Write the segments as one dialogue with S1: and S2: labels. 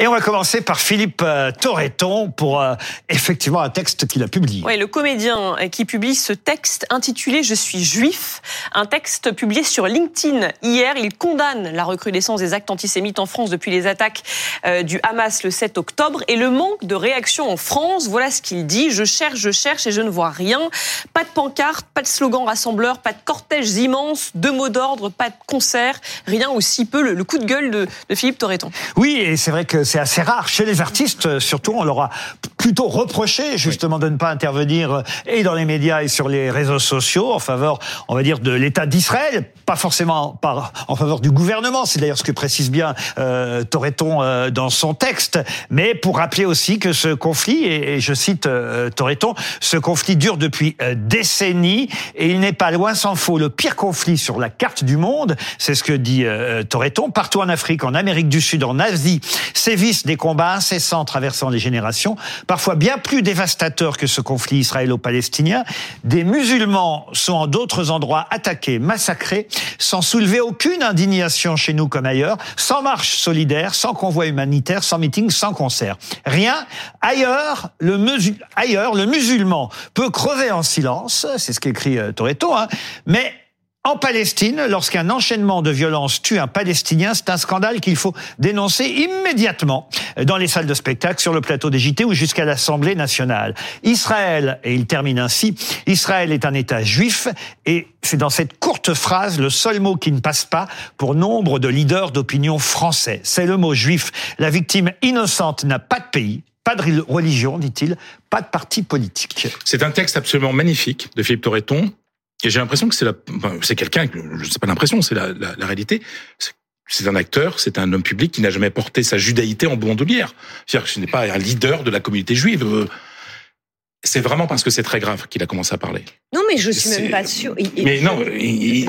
S1: Et on va commencer par Philippe euh, Torreton pour euh, effectivement un texte qu'il a publié.
S2: Oui, le comédien qui publie ce texte intitulé Je suis juif, un texte publié sur LinkedIn hier. Il condamne la recrudescence des actes antisémites en France depuis les attaques euh, du Hamas le 7 octobre et le manque de réaction en France. Voilà ce qu'il dit. Je cherche, je cherche et je ne vois rien. Pas de pancarte, pas de slogan rassembleur, pas de cortège immense, de mots d'ordre, pas de concert, rien aussi peu le, coup de gueule de, de Philippe Torreton.
S1: Oui, et c'est vrai que c'est assez rare. Chez les artistes, euh, surtout, on leur a plutôt reproché justement de ne pas intervenir euh, et dans les médias et sur les réseaux sociaux en faveur, on va dire, de l'État d'Israël, pas forcément par, en faveur du gouvernement. C'est d'ailleurs ce que précise bien euh, Toreton euh, dans son texte, mais pour rappeler aussi que ce conflit, et, je cite euh, Toreton, ce conflit dure depuis décennies et il n'est pas loin s'en faut le pire conflit sur la carte du monde. C'est ce que dit Toreton. Partout en Afrique, en Amérique du Sud, en Asie, sévissent des combats incessants traversant les générations, parfois bien plus dévastateurs que ce conflit israélo-palestinien. Des musulmans sont en d'autres endroits attaqués, massacrés, sans soulever aucune indignation chez nous comme ailleurs, sans marche solidaire, sans convoi humanitaire, sans meeting, sans concert. Rien. Ailleurs, le, ailleurs, le musulman peut crever en silence, c'est ce qu'écrit euh, Toretto, hein, mais en Palestine, lorsqu'un enchaînement de violences tue un Palestinien, c'est un scandale qu'il faut dénoncer immédiatement dans les salles de spectacle, sur le plateau des JT ou jusqu'à l'Assemblée nationale. Israël, et il termine ainsi, Israël est un État juif et c'est dans cette courte phrase le seul mot qui ne passe pas pour nombre de leaders d'opinion français. C'est le mot juif. La victime innocente n'a pas de pays, pas de religion, dit-il, pas de parti politique.
S3: C'est un texte absolument magnifique de Philippe Torreton, et j'ai l'impression que c'est c'est quelqu'un, je sais pas l'impression, c'est la, la, la, réalité. C'est un acteur, c'est un homme public qui n'a jamais porté sa judaïté en bandoulière. C'est-à-dire que ce n'est pas un leader de la communauté juive. C'est vraiment parce que c'est très grave qu'il a commencé à parler.
S4: Non, mais je suis même pas sûr.
S3: mais non, il,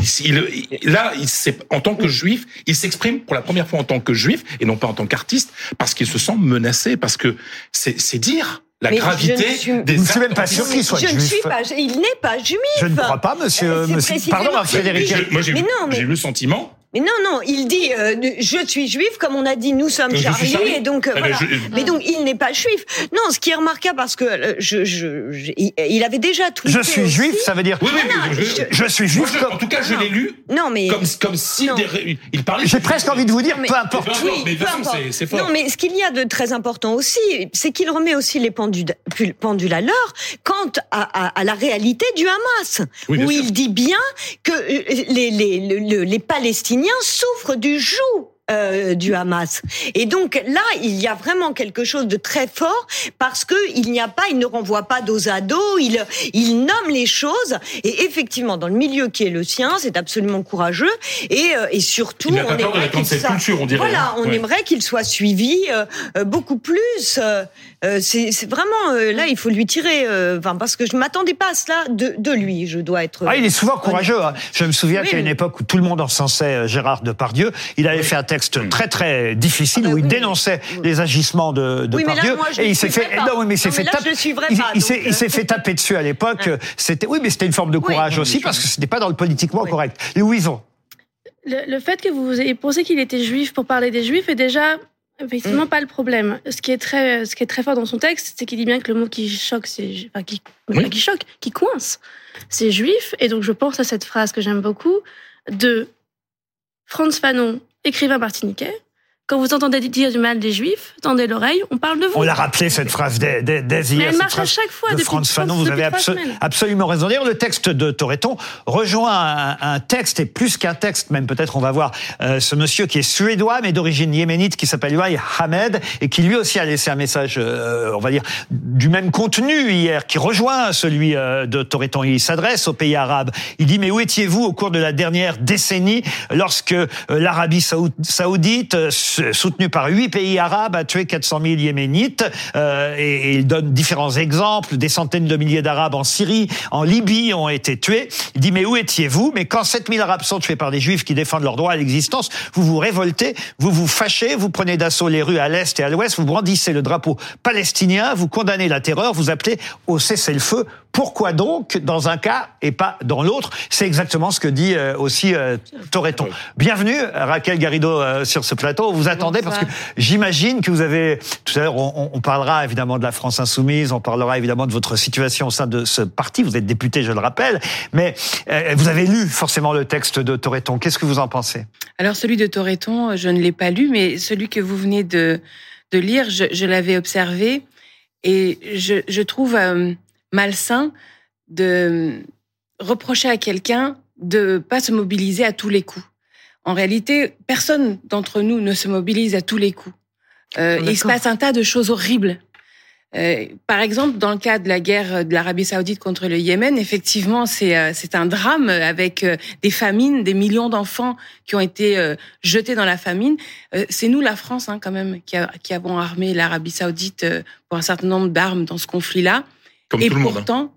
S3: là, il, en tant que juif, il s'exprime pour la première fois en tant que juif et non pas en tant qu'artiste parce qu'il se sent menacé, parce que c'est dire la gravité je suis... des.
S1: Je ne suis même pas sûr qu'il soit
S4: je
S1: juif.
S4: Ne suis pas, il n'est pas juif.
S1: Je ne crois pas, monsieur. Euh, monsieur pardon, Frédéric.
S3: Moi, j'ai eu le sentiment
S4: mais non, non, il dit euh, je suis juif, comme on a dit nous sommes Charlie, et donc euh, ah, voilà. Mais donc il n'est pas juif. Non, ce qui est remarquable parce que euh, je, je, je, il avait déjà tweeté.
S1: Je suis juif, ça veut dire.
S3: Oui, oui,
S1: mais je, je, suis juif.
S3: en tout cas, je l'ai lu.
S4: Non, mais
S3: comme comme si des, il parlait.
S1: J'ai presque envie de vous dire, peu importe.
S3: Oui, mais peu importe. C'est fort.
S4: Non, mais ce qu'il y a de très important aussi, c'est qu'il remet aussi les pendules, pendules à l'heure quant à, à, à, la réalité du Hamas, où il dit bien que les, les, les, les Palestiniens souffrent du joug euh, du Hamas. Et donc là, il y a vraiment quelque chose de très fort parce que il n'y a pas, il ne renvoie pas dos à dos, il il nomme les choses et effectivement dans le milieu qui est le sien, c'est absolument courageux et euh, et surtout
S3: on aimerait qu'il soit, on dirait.
S4: voilà, on aimerait qu'il soit suivi euh, beaucoup plus. c'est vraiment là, il faut lui tirer, enfin parce que je m'attendais pas à cela de, de lui. Je dois être.
S1: Ah, il est souvent courageux. Hein. Je me souviens qu'à une époque où tout le monde encensait Gérard Depardieu, il avait fait un texte texte très très difficile ah bah où il dénonçait les agissements de, de
S4: oui,
S1: Pardieu
S4: et il s'est
S1: fait non, mais il s'est fait taper il, s'est fait taper dessus à l'époque. C'était oui mais c'était une forme de courage aussi parce que ce n'était pas dans le politiquement correct. Louison
S5: le, le fait que vous ayez pensé qu'il était juif pour parler des juifs est déjà effectivement mm. pas le problème. Ce qui est très, ce qui est très fort dans son texte, c'est qu'il dit bien que le mot qui choque, c'est, enfin, qui, qui choque, qui coince, c'est juif. Et donc, je pense à cette phrase que j'aime beaucoup de Franz Fanon écrivain martiniquais, quand vous entendez dire du mal des Juifs, tendez l'oreille, on parle de vous.
S1: On l'a rappelé cette phrase dès, dès, dès hier.
S5: elle marche à chaque fois.
S1: De
S5: depuis
S1: Franz Fanon, vous avez absolument raison. D'ailleurs, le texte de Toreton rejoint un, un texte, et plus qu'un texte, même peut-être on va voir euh, ce monsieur qui est suédois, mais d'origine yéménite, qui s'appelle Yuay Hamed, et qui lui aussi a laissé un message, euh, on va dire, du même contenu hier, qui rejoint celui euh, de Toreton. Il s'adresse aux pays arabes. Il dit, mais où étiez-vous au cours de la dernière décennie, lorsque euh, l'Arabie saoudite soutenu par huit pays arabes, a tué 400 000 yéménites. Euh, et, il donne différents exemples. Des centaines de milliers d'Arabes en Syrie, en Libye ont été tués. Il dit, mais où étiez-vous? Mais quand 7000 Arabes sont tués par des Juifs qui défendent leur droit à l'existence, vous vous révoltez, vous vous fâchez, vous prenez d'assaut les rues à l'est et à l'ouest, vous brandissez le drapeau palestinien, vous condamnez la terreur, vous appelez au cessez-le-feu. Pourquoi donc dans un cas et pas dans l'autre? C'est exactement ce que dit euh, aussi euh, Toreton. Bienvenue Raquel Garrido euh, sur ce plateau. Vous attendez Parce que j'imagine que vous avez, tout à l'heure, on, on, parlera évidemment de la France insoumise, on parlera évidemment de votre situation au sein de ce parti. Vous êtes député, je le rappelle, mais euh, vous avez lu forcément le texte de Toreton. Qu'est-ce que vous en pensez?
S6: Alors celui de Toreton, je ne l'ai pas lu, mais celui que vous venez de, de lire, je, je l'avais observé et je, je trouve euh, malsain de reprocher à quelqu'un de pas se mobiliser à tous les coups. En réalité, personne d'entre nous ne se mobilise à tous les coups. Euh, il se passe un tas de choses horribles. Euh, par exemple, dans le cas de la guerre de l'Arabie Saoudite contre le Yémen, effectivement, c'est euh, c'est un drame avec euh, des famines, des millions d'enfants qui ont été euh, jetés dans la famine. c'est nous, la France, hein, quand même, qui, a, qui avons armé l'Arabie Saoudite pour un certain nombre d'armes dans ce conflit-là.
S3: Comme Et tout
S6: le
S3: monde. Hein.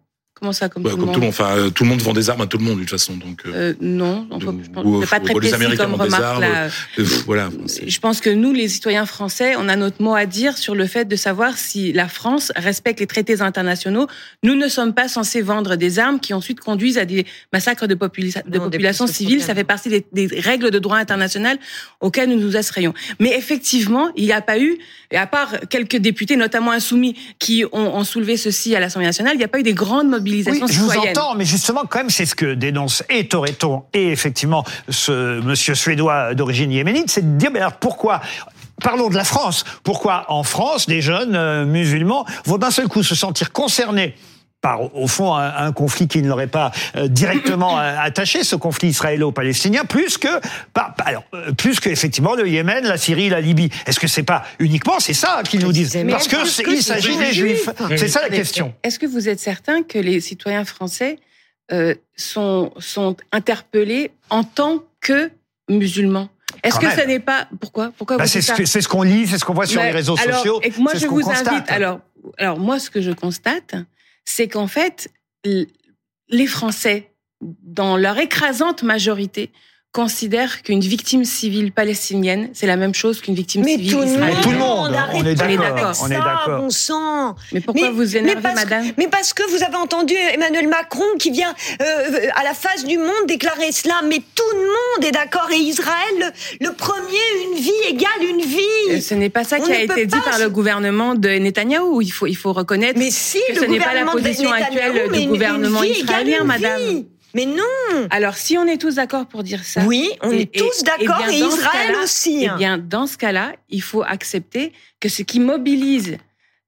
S6: Comment ça, comme,
S3: bah,
S6: tout,
S3: comme
S6: le
S3: tout le monde Enfin, euh, tout le monde vend des armes à tout le monde, de toute façon. Donc,
S6: euh, euh non, on peut, pas très précis comme remarque. Là.
S3: Euh, voilà.
S6: Je pense que nous, les citoyens français, on a notre mot à dire sur le fait de savoir si la France respecte les traités internationaux. Nous ne sommes pas censés vendre des armes qui ensuite conduisent à des massacres de, de populations civiles. Ça fait partie des, des, règles de droit international auxquelles nous nous asseyons. Mais effectivement, il n'y a pas eu, à part quelques députés, notamment insoumis, qui ont, ont soulevé ceci à l'Assemblée nationale, il n'y a pas eu des grandes mobilisations
S1: oui,
S6: citoyennes
S1: mais justement, quand même, c'est ce que dénonce et Toreton et effectivement ce monsieur suédois d'origine yéménite, c'est de dire, mais alors pourquoi Parlons de la France. Pourquoi en France, des jeunes euh, musulmans vont d'un seul coup se sentir concernés par au fond un, conflit qui ne l'aurait pas euh, directement euh, attaché, ce conflit israélo-palestinien, plus que par, alors euh, plus que effectivement le Yémen, la Syrie, la Libye. Est-ce que c'est pas uniquement c'est ça qu'ils nous disent? Parce que il s'agit des Juifs. C'est ça la question.
S6: Est-ce que vous êtes certain que les citoyens français euh, sont sont interpellés en tant que musulmans? Est-ce que ce n'est pas pourquoi? Pourquoi
S1: bah, C'est ce, ce qu'on lit, c'est ce qu'on voit sur les réseaux sociaux.
S6: Et moi, je vous invite. Alors, alors moi, ce que je constate, c'est qu'en fait, les Français, dans leur écrasante majorité, considèrent qu'une victime civile palestinienne, c'est la même chose qu'une victime civile israélienne.
S1: Mais tout le monde, on est d'accord.
S4: On est d'accord. Bon sang.
S6: Mais pourquoi vous énervez, mais madame?
S4: Mais parce que vous avez entendu Emmanuel Macron qui vient euh, à la face du monde déclarer cela. Mais tout le monde est d'accord. Et Israël, le, premier, une vie égale une vie.
S6: ce n'est pas ça qui a été dit par le gouvernement de Netanyahou. Il faut, il faut reconnaître
S4: mais si,
S6: que ce n'est pas la position actuelle du gouvernement israélien, madame.
S4: Mais non
S6: Alors, si on est tous d'accord pour dire ça...
S4: Oui, on est tous d'accord, et, Israël aussi.
S6: Eh bien, dans ce cas-là, il faut accepter que ce qui mobilise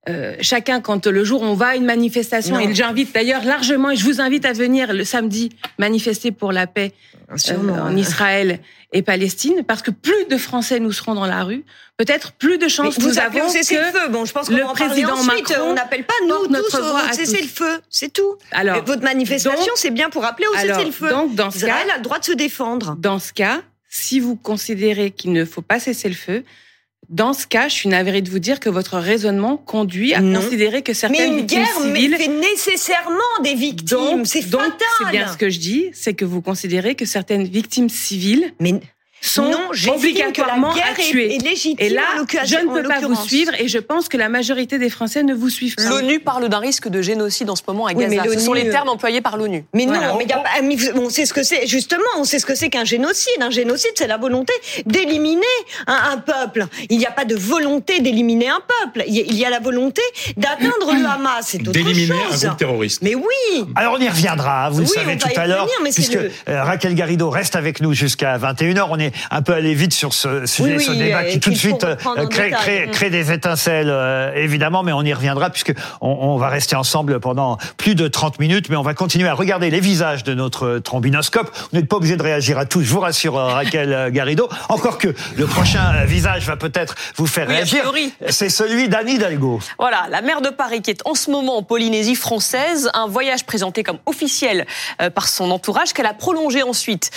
S6: euh, chacun quand le jour on va à une manifestation et j'invite d'ailleurs largement et je vous invite à venir le samedi manifester pour la paix euh, en Israël et Palestine parce que plus de Français nous seront dans la rue, peut-être plus de chances
S4: vous
S6: nous avons que
S4: le feu. Bon, je pense le président Macron on n'appelle pas nous tous au cesser le feu, c'est tout. Alors votre manifestation c'est bien pour appeler au cesser le feu. Donc dans ce Israël cas, a le droit de se défendre.
S6: Dans ce cas, si vous considérez qu'il ne faut pas cesser le feu, dans ce cas, je suis navrée de vous dire que votre raisonnement conduit à considérer que certaines victimes civiles...
S4: Mais une guerre fait nécessairement des victimes, c'est fatal.
S6: c'est bien ce que je dis, c'est que vous considérez que certaines victimes civiles... Mais sont non, obligatoirement à tuer.
S4: et
S6: là, je ne peux pas vous suivre et je pense que la majorité des Français ne vous suivent pas.
S2: L'ONU parle d'un risque de génocide en ce moment à Gaza. Ce sont les termes employés par l'ONU.
S4: Mais non, mais on sait ce que c'est. Justement, on sait ce que c'est qu'un génocide. Un génocide, c'est la volonté d'éliminer un, peuple. Il n'y a pas de volonté d'éliminer un peuple. Il y a la volonté d'atteindre le Hamas. C'est autre
S3: D'éliminer un groupe terroriste.
S4: Mais oui.
S1: Alors on y reviendra. Vous le savez tout à l'heure, puisque euh, Raquel Garrido reste avec nous jusqu'à 21h. On est un peu aller vite sur ce sujet, ce débat euh, qui tout de suite euh, crée, crée, crée, des étincelles, euh, évidemment, mais on y reviendra puisque on, on, va rester ensemble pendant plus de 30 minutes, mais on va continuer à regarder les visages de notre trombinoscope. Vous n'êtes pas obligé de réagir à tout, je vous rassure, Raquel Garrido. Encore que le prochain visage va peut-être vous faire réagir. C'est celui d'Anne Hidalgo.
S2: Voilà, la maire de Paris qui est en ce moment en Polynésie française, un voyage présenté comme officiel par son entourage qu'elle a prolongé ensuite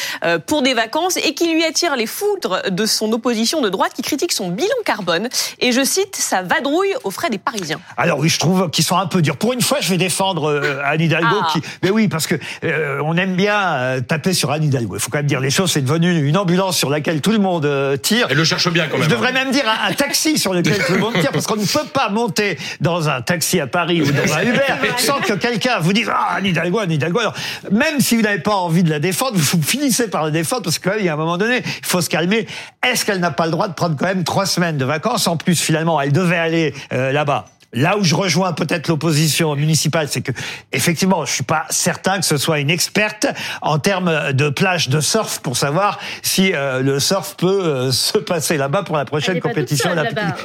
S2: pour des vacances et qui lui attire les foudres de son opposition de droite qui critique son bilan carbone et je cite sa vadrouille aux frais des Parisiens.
S1: Alors oui, je trouve qu'ils sont un peu durs. Pour une fois, je vais défendre euh, Anne Hidalgo ah. qui mais oui parce que euh, on aime bien euh, taper sur Anne Hidalgo. Il faut quand même dire les choses, c'est devenu une ambulance sur laquelle tout le monde tire.
S3: Elle le cherche bien quand même.
S1: Je devrais hein. même dire un, taxi sur lequel tout le monde tire parce qu'on ne peut pas monter dans un taxi à Paris ou dans un Uber sans que quelqu'un vous dise ah Anne Hidalgo, Anne Hidalgo. Alors, même si vous n'avez pas envie de la défendre, vous finissez par la défendre parce qu'il y a un moment donné, il faut se calmer. Est-ce qu'elle n'a pas le droit de prendre quand même trois semaines de vacances? En plus, finalement, elle devait aller euh, là-bas Là où je rejoins peut-être l'opposition municipale, c'est que effectivement, je suis pas certain que ce soit une experte en termes de plage de surf pour savoir si euh, le surf peut euh, se passer là-bas pour la prochaine compétition.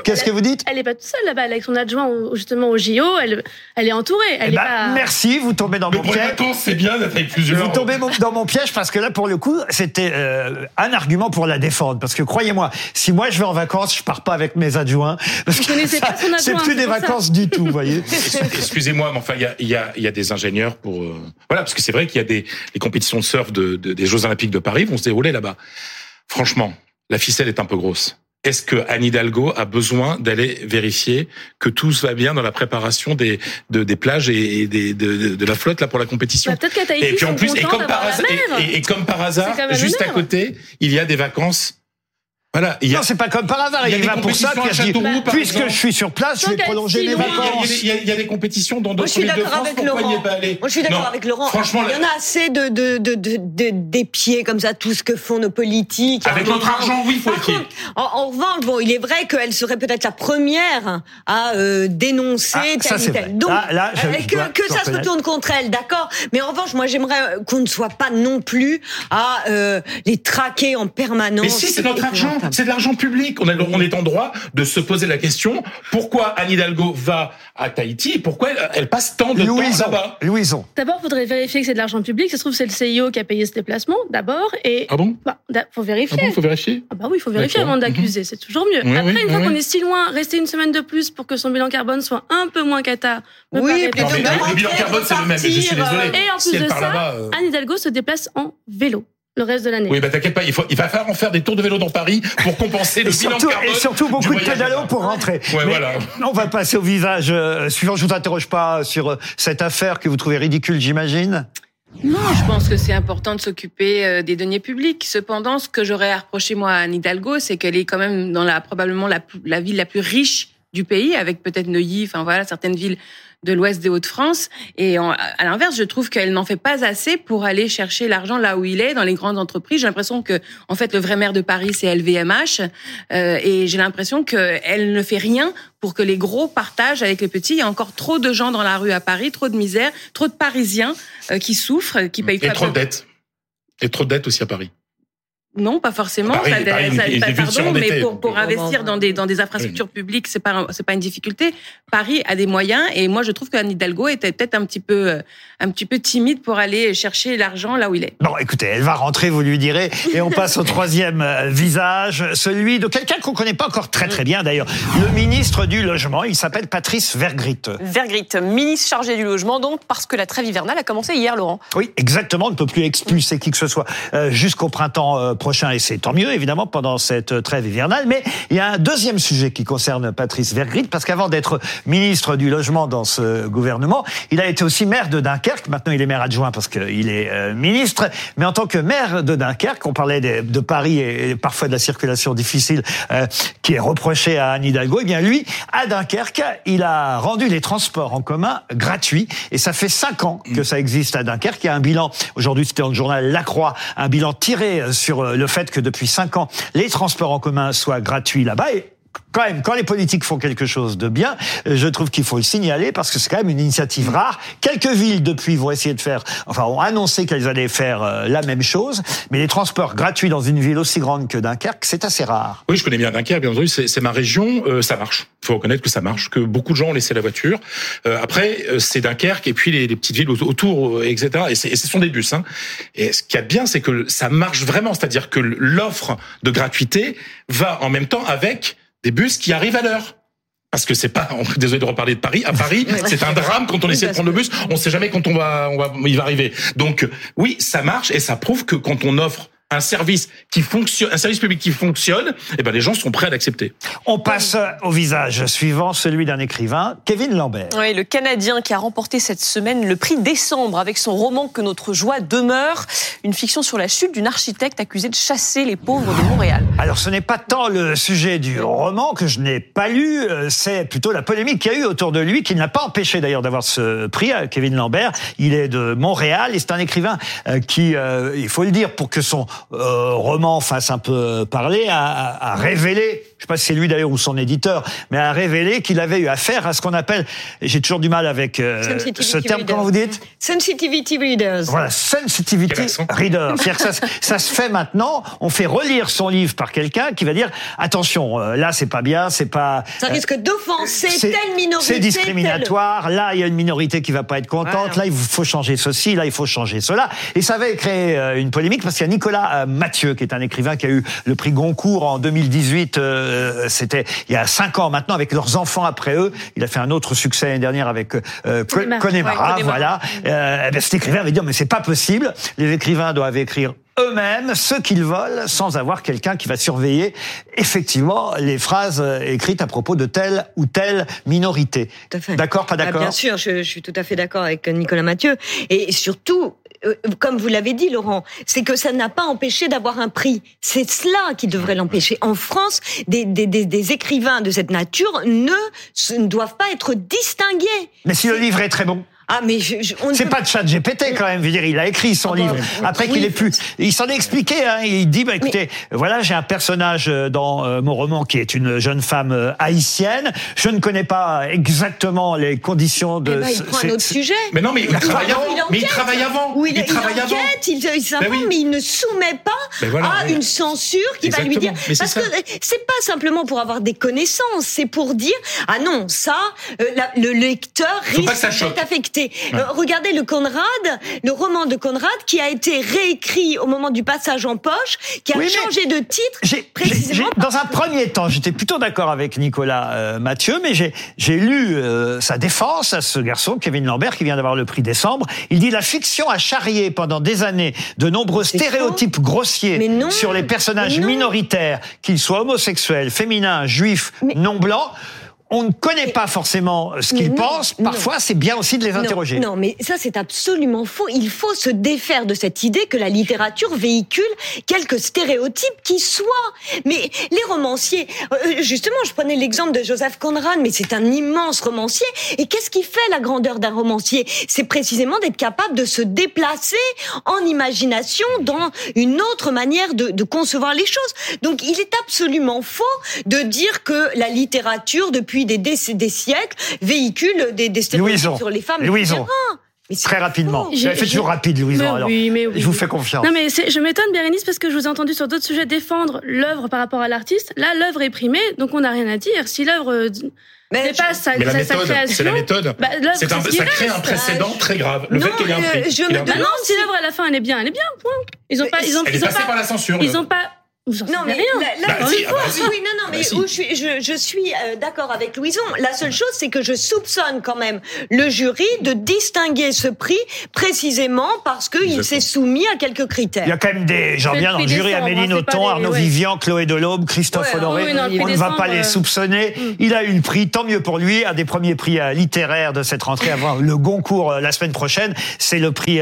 S1: Qu'est-ce que vous dites?
S5: Elle est pas toute seule là-bas, avec son adjoint justement au JO. Elle, elle est entourée. Elle eh
S1: est ben, pas... Merci, vous tombez dans mon piège.
S3: c'est bien d'être avec plusieurs.
S1: Vous tombez dans mon piège parce que là, pour le coup, c'était euh, un argument pour la défendre. Parce que croyez-moi, si moi je vais en vacances, je pars pas avec mes adjoints. Parce que c'est plus des vacances du tout, vous voyez.
S3: Excusez-moi, mais enfin, il y a, y, a, y a, des ingénieurs pour... Euh, voilà, parce que c'est vrai qu'il y a des les compétitions de surf de, des Jeux Olympiques de Paris vont se dérouler là-bas. Franchement, la ficelle est un peu grosse. Est-ce que Anne Hidalgo a besoin d'aller vérifier que tout va bien dans la préparation des de, des plages et des, de, de, la flotte là pour la compétition?
S5: Bah, Et puis en plus, et comme, par hasard,
S3: et, et, comme par hasard, juste à côté, il y a des vacances
S1: voilà. Il y a... Non, c'est pas comme par hasard. Il, y a pour ça dit, puisque je suis sur place, je vais prolonger mes vacances.
S3: Il y, a, des compétitions dans d'autres villes de France. Pourquoi n'y est pas allé
S4: Moi, je suis d'accord avec Laurent. Franchement, il y en a assez de, de, de, de, des pieds comme ça, tout ce que font nos politiques.
S3: Avec notre argent, oui, il faut
S4: le en, en, revanche, bon, il est vrai qu'elle serait peut-être la première à euh, dénoncer
S1: ah, ça, tel
S4: Donc, là, je, euh, que, que ça se retourne contre elle, d'accord. Mais en revanche, moi, j'aimerais qu'on ne soit pas non plus à euh, les traquer en permanence. Mais
S3: si, c'est notre argent c'est de l'argent public. On, on est en droit de se poser la question pourquoi Anne Hidalgo va à Tahiti et pourquoi elle, passe tant de temps là-bas?
S1: Louison.
S5: D'abord, il faudrait vérifier que c'est de l'argent public. Ça se trouve, c'est le CIO qui a payé ce déplacement, d'abord. Et
S3: ah bon?
S5: Bah, faut vérifier.
S3: Ah bon, faut vérifier?
S5: Ah bah oui, il faut vérifier avant d'accuser. Mhm. C'est toujours mieux. Après, une fois qu'on est si loin, rester une semaine de plus pour que son bilan carbone soit un peu moins cata.
S3: Oui, mais le bilan carbone, c'est le même. Je suis désolé.
S5: Et en plus de ça, euh. Anne Hidalgo se déplace en vélo le reste de l'année.
S3: Oui, bah t'inquiète pas, il, faut, il va falloir en faire des tours de vélo dans Paris pour compenser le bilan carbone.
S1: Et surtout beaucoup de pédalos pour rentrer.
S3: Ouais, voilà.
S1: On va passer au visage euh, suivant. Je vous interroge pas sur euh, cette affaire que vous trouvez ridicule, j'imagine.
S6: Non, je pense que c'est important de s'occuper euh, des deniers publics. Cependant, ce que j'aurais à reprocher moi à Anne Hidalgo, c'est qu'elle est quand même dans la probablement la, la ville la plus riche du pays, avec peut-être Neuilly, enfin voilà, certaines villes de l'Ouest des Hauts-de-France. Et à l'inverse, je trouve qu'elle n'en fait pas assez pour aller chercher l'argent là où il est, dans les grandes entreprises. J'ai l'impression que, en fait, le vrai maire de Paris, c'est LVMH. Euh, et j'ai l'impression qu'elle ne fait rien pour que les gros partagent avec les petits. Il y a encore trop de gens dans la rue à Paris, trop de misère, trop de Parisiens euh, qui souffrent, qui payent
S3: et trop de dettes. Et trop de dettes aussi à Paris.
S6: Non, pas forcément. ça, pardon, mais pour, pour investir dans des dans des infrastructures publiques, c'est pas c'est pas une difficulté. Paris a des moyens et moi je trouve qu'Anne Hidalgo était peut-être un petit peu euh, un petit peu timide pour aller chercher l'argent là où il est.
S1: Bon, écoutez, elle va rentrer, vous lui direz, et on passe au troisième euh, visage, celui de quelqu'un qu'on connaît pas encore très très bien d'ailleurs, le ministre du logement. Il s'appelle Patrice Vergrit.
S2: Vergrit, ministre chargé du logement, donc parce que la trêve hivernale a commencé hier, Laurent.
S1: Oui, exactement. On ne peut plus expulser qui que ce soit euh, jusqu'au printemps et c'est tant mieux évidemment pendant cette trêve hivernale. Mais il y a un deuxième sujet qui concerne Patrice Vergrit, parce qu'avant d'être ministre du logement dans ce gouvernement, il a été aussi maire de Dunkerque. Maintenant, il est maire adjoint parce qu'il est euh, ministre. Mais en tant que maire de Dunkerque, on parlait de, Paris et, parfois de la circulation difficile euh, qui est reprochée à Anne Hidalgo. Eh bien, lui, à Dunkerque, il a rendu les transports en commun gratuits. Et ça fait cinq ans que ça existe à Dunkerque. Il y a un bilan, aujourd'hui c'était dans le journal La Croix, un bilan tiré sur le fait que depuis cinq ans, les transports en commun soient gratuits là-bas. Quand même, quand les politiques font quelque chose de bien, euh, je trouve qu'il faut le signaler parce que c'est quand même une initiative rare. Quelques villes depuis vont essayer de faire, enfin, ont annoncé qu'elles allaient faire euh, la même chose, mais les transports gratuits dans une ville aussi grande que Dunkerque, c'est assez rare.
S3: Oui, je connais bien Dunkerque, bien entendu, c'est ma région, euh, ça marche. Il faut reconnaître que ça marche, que beaucoup de gens ont laissé la voiture. après, c'est Dunkerque et puis les, petites villes autour, etc. Et, ce sont des bus. Hein. Et ce qu'il y a de bien, c'est que ça marche vraiment, c'est-à-dire que l'offre de gratuité va en même temps avec des bus qui arrivent à l'heure. Parce que c'est pas, désolé de reparler de Paris. À Paris, c'est un drame quand on essaie de prendre le bus. On sait jamais quand on va, on va, il va arriver. Donc, oui, ça marche et ça prouve que quand on offre un service qui fonctionne, un service public qui fonctionne, eh ben les gens sont prêts à l'accepter.
S1: On passe au visage suivant, celui d'un écrivain, Kevin Lambert.
S2: Oui, le Canadien qui a remporté cette semaine le prix Décembre avec son roman Que notre joie demeure, une fiction sur la chute d'une architecte accusée de chasser les pauvres de Montréal.
S1: Alors ce n'est pas tant le sujet du roman que je n'ai pas lu, euh, c'est plutôt la polémique qu'il y a eu autour de lui, qui n'a pas empêché d'ailleurs d'avoir ce prix, Kevin Lambert. Il est de Montréal et c'est un écrivain euh, qui, euh, il faut le dire, pour que son roman fasse un peu parler, a, a révélé je sais pas si c'est lui d'ailleurs ou son éditeur, mais a révélé qu'il avait eu affaire à ce qu'on appelle, j'ai toujours du mal avec euh, ce terme, comment vous dites?
S4: Sensitivity readers.
S1: Voilà, sensitivity readers. C'est-à-dire que ça, ça, se fait maintenant, on fait relire son livre par quelqu'un qui va dire, attention, euh, là c'est pas bien, c'est pas...
S4: Ça risque d'offenser telle minorité.
S1: C'est discriminatoire, là il y a une minorité qui va pas être contente, là il faut changer ceci, là il faut changer cela. Et ça avait créé euh, une polémique parce qu'il y a Nicolas Mathieu, qui est un écrivain qui a eu le prix Goncourt en 2018 euh, c'était il y a cinq ans maintenant avec leurs enfants après eux. Il a fait un autre succès l'année dernière avec euh, Connemara, voilà. Euh, eh ben, cet écrivain avait dit mais c'est pas possible. Les écrivains doivent écrire eux-mêmes ce qu'ils veulent sans avoir quelqu'un qui va surveiller effectivement les phrases écrites à propos de telle ou telle minorité. D'accord, pas ah, d'accord
S4: Bien sûr, je, je, suis tout à fait d'accord avec Nicolas Mathieu. Et surtout, euh, comme vous l'avez dit, Laurent, c'est que ça n'a pas empêché d'avoir un prix. C'est cela qui devrait l'empêcher. En France, des, des, des, écrivains de cette nature ne, ne doivent pas être distingués.
S1: Mais si le livre est très bon
S4: ah, mais
S1: c'est pas de chat GPT quand même. Je veux dire, il a écrit son ah livre. Après qu'il ait pu, il s'en est expliqué. Hein, il dit, bah écoutez, voilà, j'ai un personnage euh, dans euh, mon roman qui est une jeune femme euh, haïtienne. Je ne connais pas exactement les conditions de.
S4: Eh ben, il prend un autre sujet.
S3: Mais non, mais il, travaille avant. mais il travaille avant.
S4: Oui, il, travaille avant. Il, ben mais il ne soumet pas ben à une censure qui va lui dire. Parce que c'est pas simplement pour avoir des connaissances, c'est pour dire ah non, ça, le lecteur risque d'être affecté. Euh, regardez le Conrad, le roman de Conrad qui a été réécrit au moment du passage en poche, qui a changé de titre précisément.
S1: dans un premier temps, j'étais plutôt d'accord avec Nicolas euh, Mathieu, mais j'ai lu euh, sa défense à ce garçon, Kevin Lambert, qui vient d'avoir le prix décembre. Il dit la fiction a charrié pendant des années de nombreux stéréotypes grossiers sur les personnages minoritaires, qu'ils soient homosexuels, féminins, juifs, non blancs on ne connaît pas forcément ce qu'ils pensent. Parfois, c'est bien aussi de les interroger.
S4: Non, mais ça, c'est absolument faux. Il faut se défaire de cette idée que la littérature véhicule quelques stéréotypes qui soient. Mais les romanciers, euh, justement, je prenais l'exemple de Joseph Conrad, mais c'est un immense romancier. Et qu'est-ce qui fait la grandeur d'un romancier? C'est précisément d'être capable de se déplacer en imagination dans une autre manière de, de concevoir les choses. Donc, il est absolument faux de dire que la littérature, depuis des, des, siècles, véhicule des, des stéréotypes sur les femmes.
S1: Louison. Très rapidement. J'avais fait toujours rapide, Louison. alors, oui, mais je vous fais confiance.
S5: Non, mais je m'étonne, Bérénice, parce que je vous ai entendu sur d'autres sujets défendre l'œuvre par rapport à l'artiste. Là, l'œuvre est primée, donc on n'a rien à dire. Si l'œuvre euh, mais
S3: pas sa, mais la méthode, C'est la méthode. Bah, ça crée un précédent très grave. Le fait qu'il y ait un prix. Je me
S5: demande si l'œuvre à la fin elle est bien, elle est bien. Point. Ils ont pas, ils ont,
S3: elle
S5: est
S3: passée par la censure.
S5: Ils ont pas non, mais rien.
S4: Là, bah, oui, non, non, mais où je suis, je, je suis euh, d'accord avec Louison. La seule chose, c'est que je soupçonne quand même le jury de distinguer ce prix précisément parce qu'il s'est soumis à quelques critères.
S1: Il y a quand même des gens bien dans le jury, Amélie Nothomb, Arnaud Vivian, Chloé Delaube, Christophe Honoré. on ne va pas les euh, soupçonner. Mm. Il a eu le prix, tant mieux pour lui, un des premiers prix euh, littéraires de cette rentrée, avoir le Goncourt la semaine prochaine. C'est le prix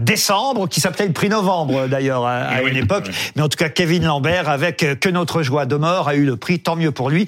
S1: décembre, qui s'appelait le prix novembre d'ailleurs à, une époque. Mais en tout cas, Kevin avec Que notre joie de mort a eu le prix, tant mieux pour lui.